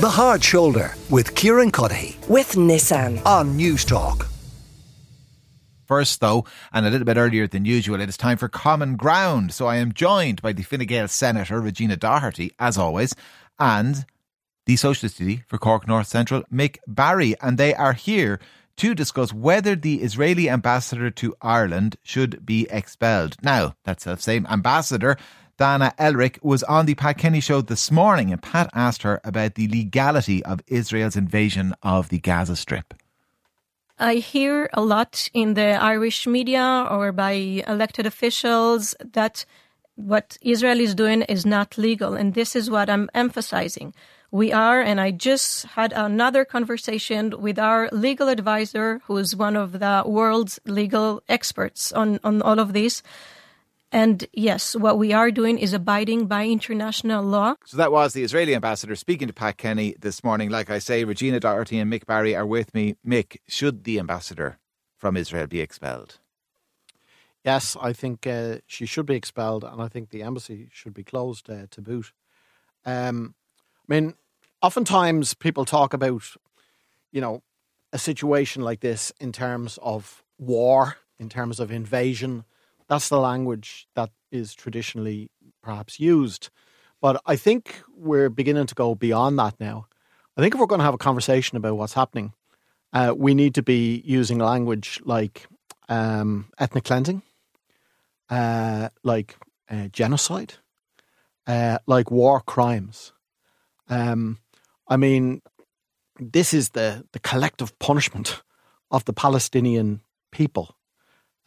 The Hard Shoulder with Kieran Cuddihy with Nissan on Newstalk. First, though, and a little bit earlier than usual, it is time for Common Ground. So I am joined by the Fine Gael Senator, Regina Doherty, as always, and the Socialist TD for Cork North Central, Mick Barry. And they are here to discuss whether the Israeli ambassador to Ireland should be expelled. Now, that self same ambassador Dana Erlich was on the Pat Kenny show this morning, and Pat asked her about the legality of Israel's invasion of the Gaza Strip. I hear a lot in the Irish media or by elected officials that what Israel is doing is not legal. And this is what I'm emphasizing. We are, and I just had another conversation with our legal advisor, who is one of the world's legal experts on, on all of this. And yes, what we are doing is abiding by international law. So that was the Israeli ambassador speaking to Pat Kenny this morning. Like I say, Regina Doherty and Mick Barry are with me. Mick, should the ambassador from Israel be expelled? Yes, I think uh, she should be expelled, and I think the embassy should be closed uh, to boot. Um, I mean, oftentimes people talk about, you know, a situation like this in terms of war, in terms of invasion, that's the language that is traditionally perhaps used. But I think we're beginning to go beyond that now. I think if we're going to have a conversation about what's happening, uh, we need to be using language like um, ethnic cleansing, uh, like uh, genocide, uh, like war crimes. Um, I mean, this is the, the collective punishment of the Palestinian people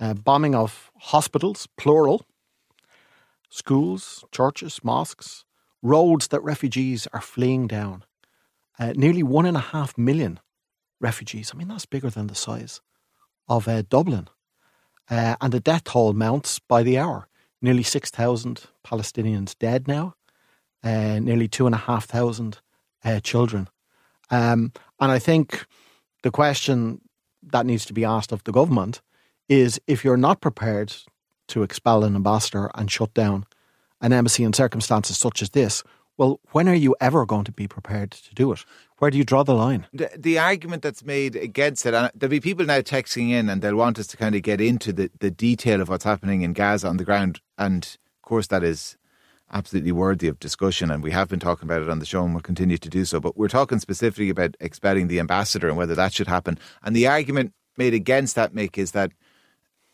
uh, bombing of hospitals, plural, schools, churches, mosques, roads that refugees are fleeing down. Uh, nearly one and a half million refugees. I mean, that's bigger than the size of uh, Dublin. Uh, and the death toll mounts by the hour. Nearly 6,000 Palestinians dead now, uh, nearly 2,500 uh, children. Um, and I think the question that needs to be asked of the government is if you're not prepared to expel an ambassador and shut down an embassy in circumstances such as this, well, when are you ever going to be prepared to do it? Where do you draw the line? The, the, argument that's made against it, and there'll be people now texting in and they'll want us to kind of get into the, the detail of what's happening in Gaza on the ground. And of course, that is absolutely worthy of discussion. And we have been talking about it on the show and we'll continue to do so. But we're talking specifically about expelling the ambassador and whether that should happen. And the argument made against that, Mick, is that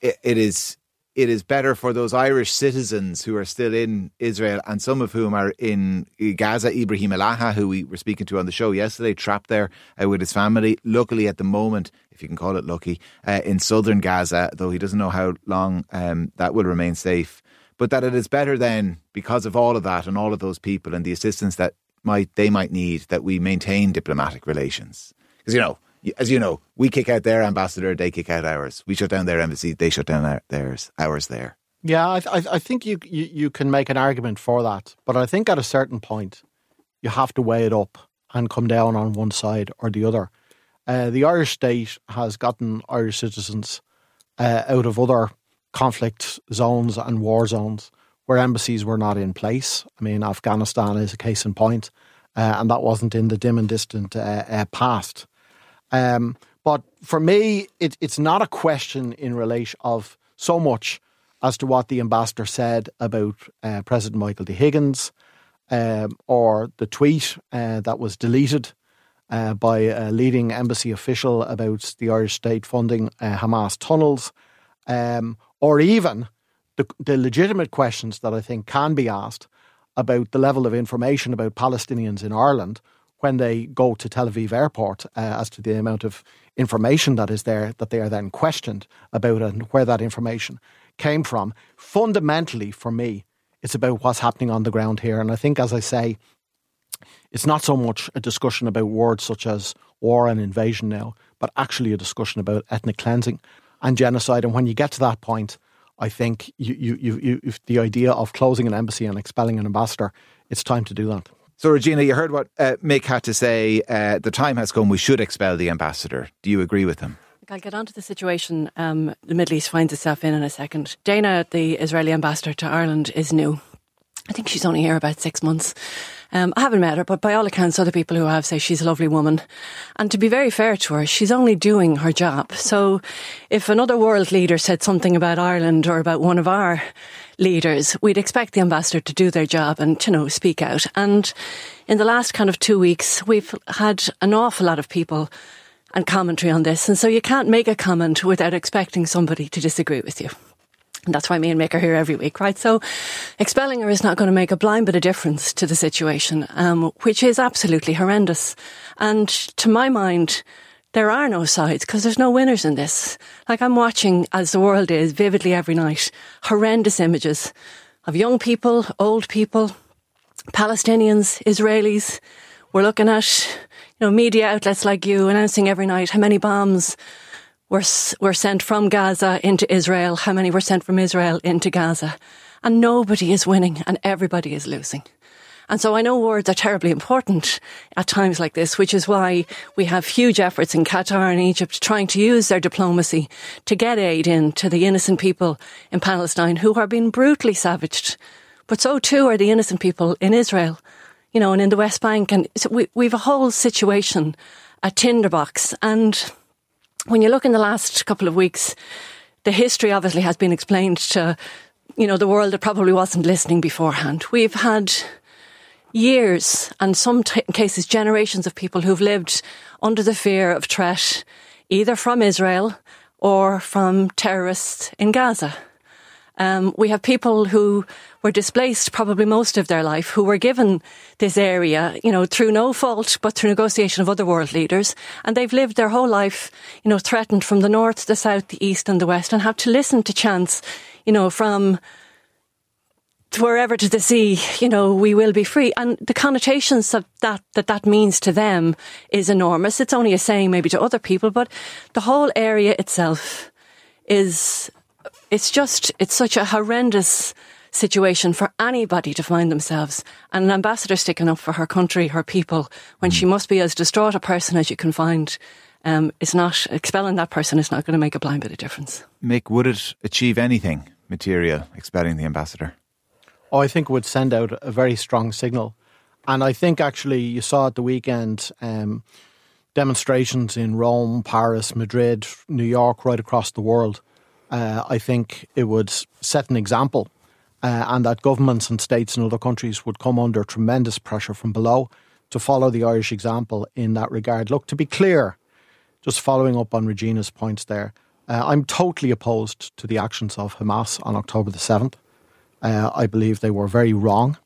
it, it is it is better for those Irish citizens who are still in Israel and some of whom are in Gaza. Ibrahim Elaha, who we were speaking to on the show yesterday, trapped there uh, with his family. Luckily, at the moment, if you can call it lucky, uh, in southern Gaza, though he doesn't know how long um, that will remain safe. But that it is better then, because of all of that and all of those people and the assistance that might they might need, that we maintain diplomatic relations. Because you know as you know, we kick out their ambassador, they kick out ours. We shut down their embassy, they shut down our, theirs, ours there. Yeah, I, I, think you, you you can make an argument for that, but I think at a certain point, you have to weigh it up and come down on one side or the other. Uh, the Irish state has gotten Irish citizens uh, out of other conflict zones and war zones where embassies were not in place. I mean, Afghanistan is a case in point, uh, and that wasn't in the dim and distant uh, uh, past. Um, but for me, it, it's not a question in relation of so much as to what the ambassador said about uh, President Michael D. Higgins um, or the tweet uh, that was deleted uh, by a leading embassy official about the Irish state funding uh, Hamas tunnels, um, or even the, the legitimate questions that I think can be asked about the level of information about Palestinians in Ireland when they go to Tel Aviv airport uh, as to the amount of information that is there that they are then questioned about and where that information came from. Fundamentally, for me, it's about what's happening on the ground here. And I think, as I say, it's not so much a discussion about words such as war and invasion now, but actually a discussion about ethnic cleansing and genocide. And when you get to that point, I think you, you, you, you, the idea of closing an embassy and expelling an ambassador, it's time to do that. So, Regina, you heard what uh, Mick had to say. Uh, the time has come. We should expel the ambassador. Do you agree with him? I'll get on to the situation um, the Middle East finds itself in in a second. Dana, the Israeli ambassador to Ireland, is new. I think she's only here about six months. Um, I haven't met her, but by all accounts, other people who have say she's a lovely woman. And to be very fair to her, she's only doing her job. So if another world leader said something about Ireland or about one of our leaders, we'd expect the ambassador to do their job and, you know, speak out. And in the last kind of two weeks, we've had an awful lot of people and commentary on this. And so you can't make a comment without expecting somebody to disagree with you. And that's why me and Mick are here every week, right? So expelling her is not going to make a blind bit of difference to the situation, um, which is absolutely horrendous. And to my mind, there are no sides because there's no winners in this. Like I'm watching, as the world is, vividly every night, horrendous images of young people, old people, Palestinians, Israelis. We're looking at, you know, media outlets like you announcing every night how many bombs were, were sent from Gaza into Israel, how many were sent from Israel into Gaza. And nobody is winning and everybody is losing. And so I know words are terribly important at times like this, which is why we have huge efforts in Qatar and Egypt trying to use their diplomacy to get aid in to the innocent people in Palestine who are being brutally savaged. But so too are the innocent people in Israel, you know, and in the West Bank. And so we, we've a whole situation, a tinderbox. And when you look in the last couple of weeks, the history obviously has been explained to, you know, the world that probably wasn't listening beforehand. We've had years and some t- cases generations of people who've lived under the fear of threat either from Israel or from terrorists in Gaza. Um, we have people who were displaced probably most of their life, who were given this area, you know, through no fault, but through negotiation of other world leaders. And they've lived their whole life, you know, threatened from the north, the south, the east and the west and have to listen to chants, you know, from wherever to the sea, you know, we will be free. And the connotations of that, that that means to them is enormous. It's only a saying maybe to other people, but the whole area itself is it's just, it's such a horrendous situation for anybody to find themselves. And an ambassador sticking up for her country, her people, when she must be as distraught a person as you can find, um, is not, expelling that person is not going to make a blind bit of difference. Mick, would it achieve anything material expelling the ambassador? Oh, I think it would send out a very strong signal. And I think actually you saw at the weekend um, demonstrations in Rome, Paris, Madrid, New York, right across the world uh, I think it would set an example uh, and that governments and states in other countries would come under tremendous pressure from below to follow the Irish example in that regard. Look, to be clear, just following up on Regina's points there, uh, I'm totally opposed to the actions of Hamas on October the 7th. Uh, I believe they were very wrong.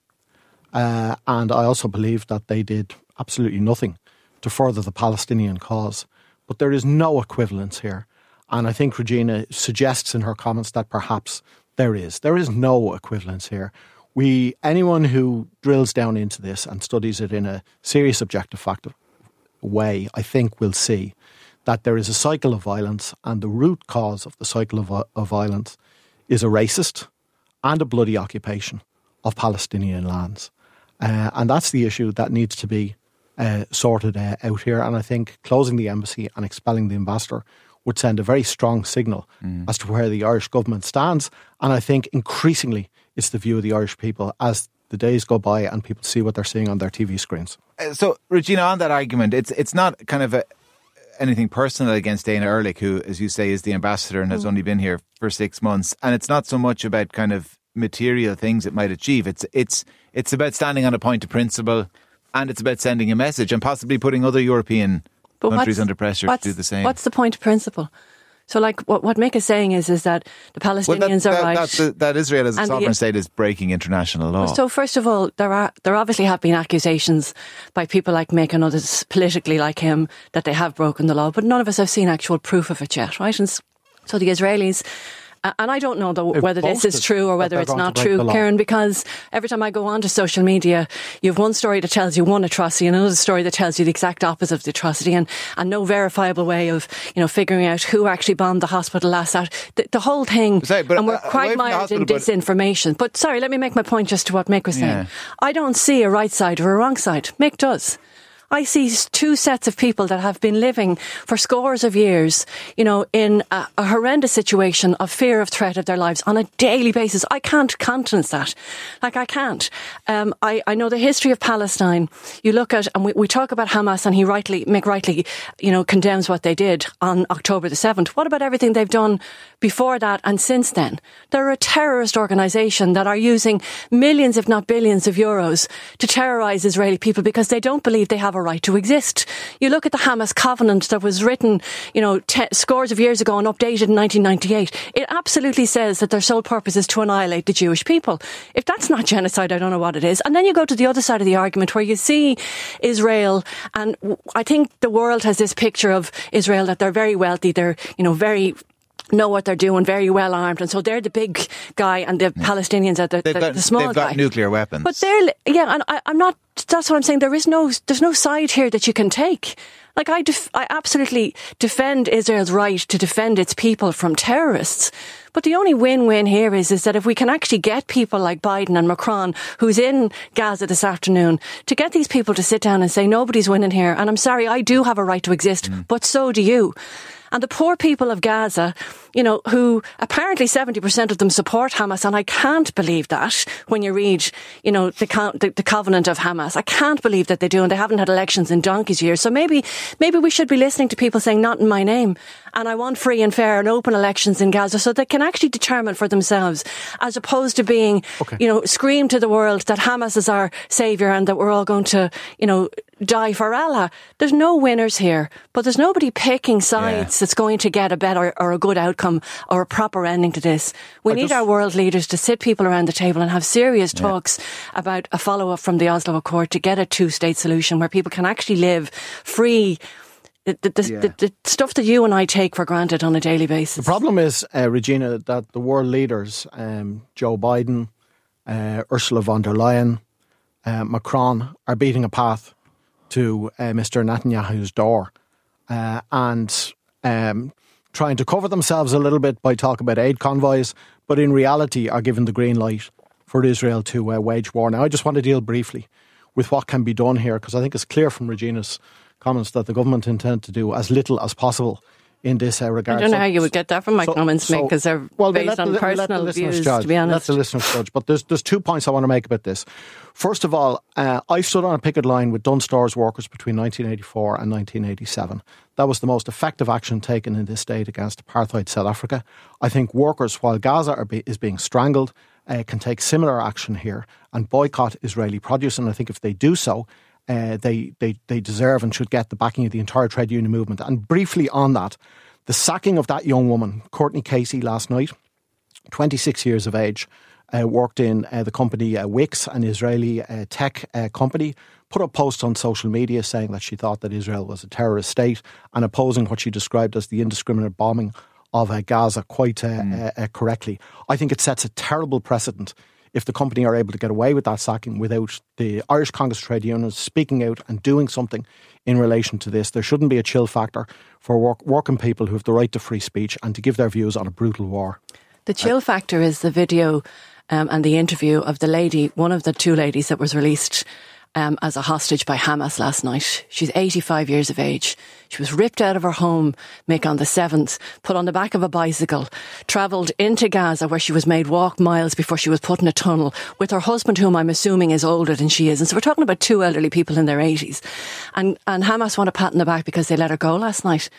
Uh, and I also believe that they did absolutely nothing to further the Palestinian cause. But there is no equivalence here and I think Regina suggests in her comments that perhaps there is. There is no equivalence here. We anyone who drills down into this and studies it in a serious objective fact way, I think will see that there is a cycle of violence and the root cause of the cycle of, of violence is a racist and a bloody occupation of Palestinian lands. Uh, and that's the issue that needs to be uh, sorted uh, out here. And I think closing the embassy and expelling the ambassador would send a very strong signal mm. as to where the Irish government stands. And I think increasingly it's the view of the Irish people as the days go by and people see what they're seeing on their TV screens. Uh, so, Regina, on that argument, it's it's not kind of a, anything personal against Dana Erlich, who, as you say, is the ambassador and has mm. only been here for six months. And it's not so much about kind of material things it might achieve. It's it's it's about standing on a point of principle, and it's about sending a message and possibly putting other European but countries under pressure to do the same. What's the point of principle? So, like, what, what Mick is saying is, is that the Palestinians well, that, are right. That, that Israel as a sovereign the, state is breaking international law. So, first of all, there are there obviously have been accusations by people like Mick and others politically like him that they have broken the law, but none of us have seen actual proof of it yet, right? And so the Israelis and I don't know though, whether this is true or whether it's not true, Kieran, because every time I go onto social media, you have one story that tells you one atrocity and another story that tells you the exact opposite of the atrocity and, and no verifiable way of, you know, figuring out who actually bombed the hospital last night. The, the whole thing, and we're uh, quite mired in disinformation. But sorry, let me make my point just to what Mick was saying. Yeah. I don't see a right side or a wrong side. Mick does. I see two sets of people that have been living for scores of years, you know, in a, a horrendous situation of fear of threat of their lives on a daily basis. I can't countenance that. Like, I can't. Um, I, I know the history of Palestine. You look at, and we, we talk about Hamas, and he rightly, Mick rightly, you know, condemns what they did on October the 7th. What about everything they've done before that and since then? They're a terrorist organisation that are using millions, if not billions, of euros to terrorise Israeli people because they don't believe they have a right to exist. You look at the Hamas covenant that was written, you know, te- scores of years ago and updated in 1998. It absolutely says that their sole purpose is to annihilate the Jewish people. If that's not genocide, I don't know what it is. And then you go to the other side of the argument where you see Israel, and I think the world has this picture of Israel that they're very wealthy, they're, you know, very know what they're doing, very well armed, and so they're the big guy, and the yeah. Palestinians are the, the, got, the small they've got guy. nuclear weapons. But they're yeah, and I, am not. That's what I'm saying. There is no, there's no side here that you can take. Like I, def, I absolutely defend Israel's right to defend its people from terrorists. But the only win-win here is, is that if we can actually get people like Biden and Macron, who's in Gaza this afternoon, to get these people to sit down and say, nobody's winning here. And I'm sorry, I do have a right to exist, mm. but so do you. And the poor people of Gaza, you know, who apparently 70% of them support Hamas. And I can't believe that when you read, you know, the, the, the, covenant of Hamas. I can't believe that they do. And they haven't had elections in donkey's years. So maybe, maybe we should be listening to people saying, not in my name. And I want free and fair and open elections in Gaza so they can actually determine for themselves, as opposed to being, okay. you know, scream to the world that Hamas is our savior and that we're all going to, you know, die for Allah. There's no winners here, but there's nobody picking sides yeah. that's going to get a better or a good outcome or a proper ending to this. We I need just, our world leaders to sit people around the table and have serious talks yeah. about a follow up from the Oslo Accord to get a two state solution where people can actually live free the, the, yeah. the, the, stuff that you and I take for granted on a daily basis. The problem is, uh, Regina, that the world leaders, um, Joe Biden, uh, Ursula von der Leyen, uh, Macron, are beating a path to uh, Mr. Netanyahu's door uh, and um, trying to cover themselves a little bit by talking about aid convoys, but in reality are given the green light for Israel to uh, wage war. Now, I just want to deal briefly with what can be done here because I think it's clear from Regina's comments that the government intend to do as little as possible in this uh, regard. I don't know so, how you would get that from my so, comments, so, because they're well, based on the, personal views, judge. to be honest. Let the listeners judge. But there's, there's two points I want to make about this. First of all, uh, I stood on a picket line with Dunnes Stores workers between 1984 and 1987. That was the most effective action taken in this state against apartheid South Africa. I think workers, while Gaza be, is being strangled, uh, can take similar action here and boycott Israeli produce. And I think if they do so, uh, they, they, they deserve and should get the backing of the entire trade union movement. And briefly on that, the sacking of that young woman, Courtney Casey, last night, 26 years of age, uh, worked in uh, the company uh, Wix, an Israeli uh, tech uh, company, put up posts on social media saying that she thought that Israel was a terrorist state and opposing what she described as the indiscriminate bombing of uh, Gaza quite mm. correctly. I think it sets a terrible precedent if the company are able to get away with that sacking without the Irish Congress trade unions speaking out and doing something in relation to this. There shouldn't be a chill factor for work, working people who have the right to free speech and to give their views on a brutal war. The chill factor is the video um, and the interview of the lady, one of the two ladies that was released um, as a hostage by Hamas last night. She's 85 years of age. She was ripped out of her home, Mick, on the 7th, put on the back of a bicycle, travelled into Gaza where she was made walk miles before she was put in a tunnel with her husband, whom I'm assuming is older than she is. And so we're talking about two elderly people in their 80s. And, and Hamas want a pat in the back because they let her go last night.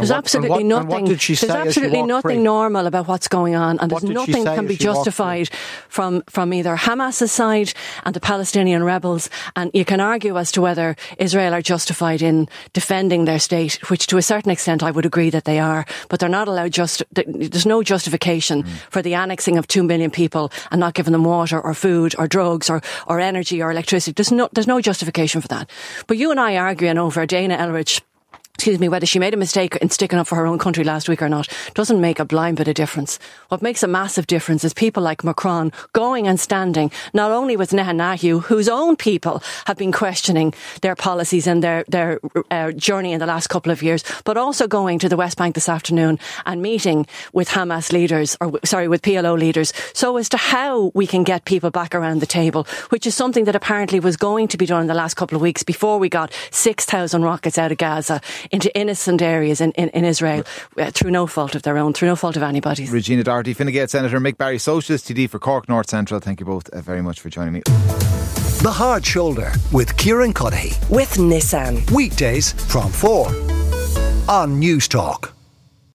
There's what, absolutely what, nothing. there's absolutely nothing free? normal about what's going on, and there's nothing that can be justified from from either Hamas's side and the Palestinian rebels. And you can argue as to whether Israel are justified in defending their state, which to a certain extent I would agree that they are. But they're not allowed just. There's no justification mm. for the annexing of two million people and not giving them water or food or drugs or or energy or electricity. There's no there's no justification for that. But you and I arguing over Dana Erlich excuse me, whether she made a mistake in sticking up for her own country last week or not doesn't make a blind bit of difference. What makes a massive difference is people like Macron going and standing not only with Netanyahu, whose own people have been questioning their policies and their, their uh, journey in the last couple of years, but also going to the West Bank this afternoon and meeting with Hamas leaders, or sorry, with PLO leaders, so as to how we can get people back around the table, which is something that apparently was going to be done in the last couple of weeks before we got 6,000 rockets out of Gaza into innocent areas in, in, in Israel uh, through no fault of their own, through no fault of anybody's. Regina Doherty, Fine Gael Senator Mick Barry, Socialist TD for Cork North Central. Thank you both uh, very much for joining me. The Hard Shoulder with Kieran Cuddihy. With Nissan. Weekdays from 4 on Newstalk.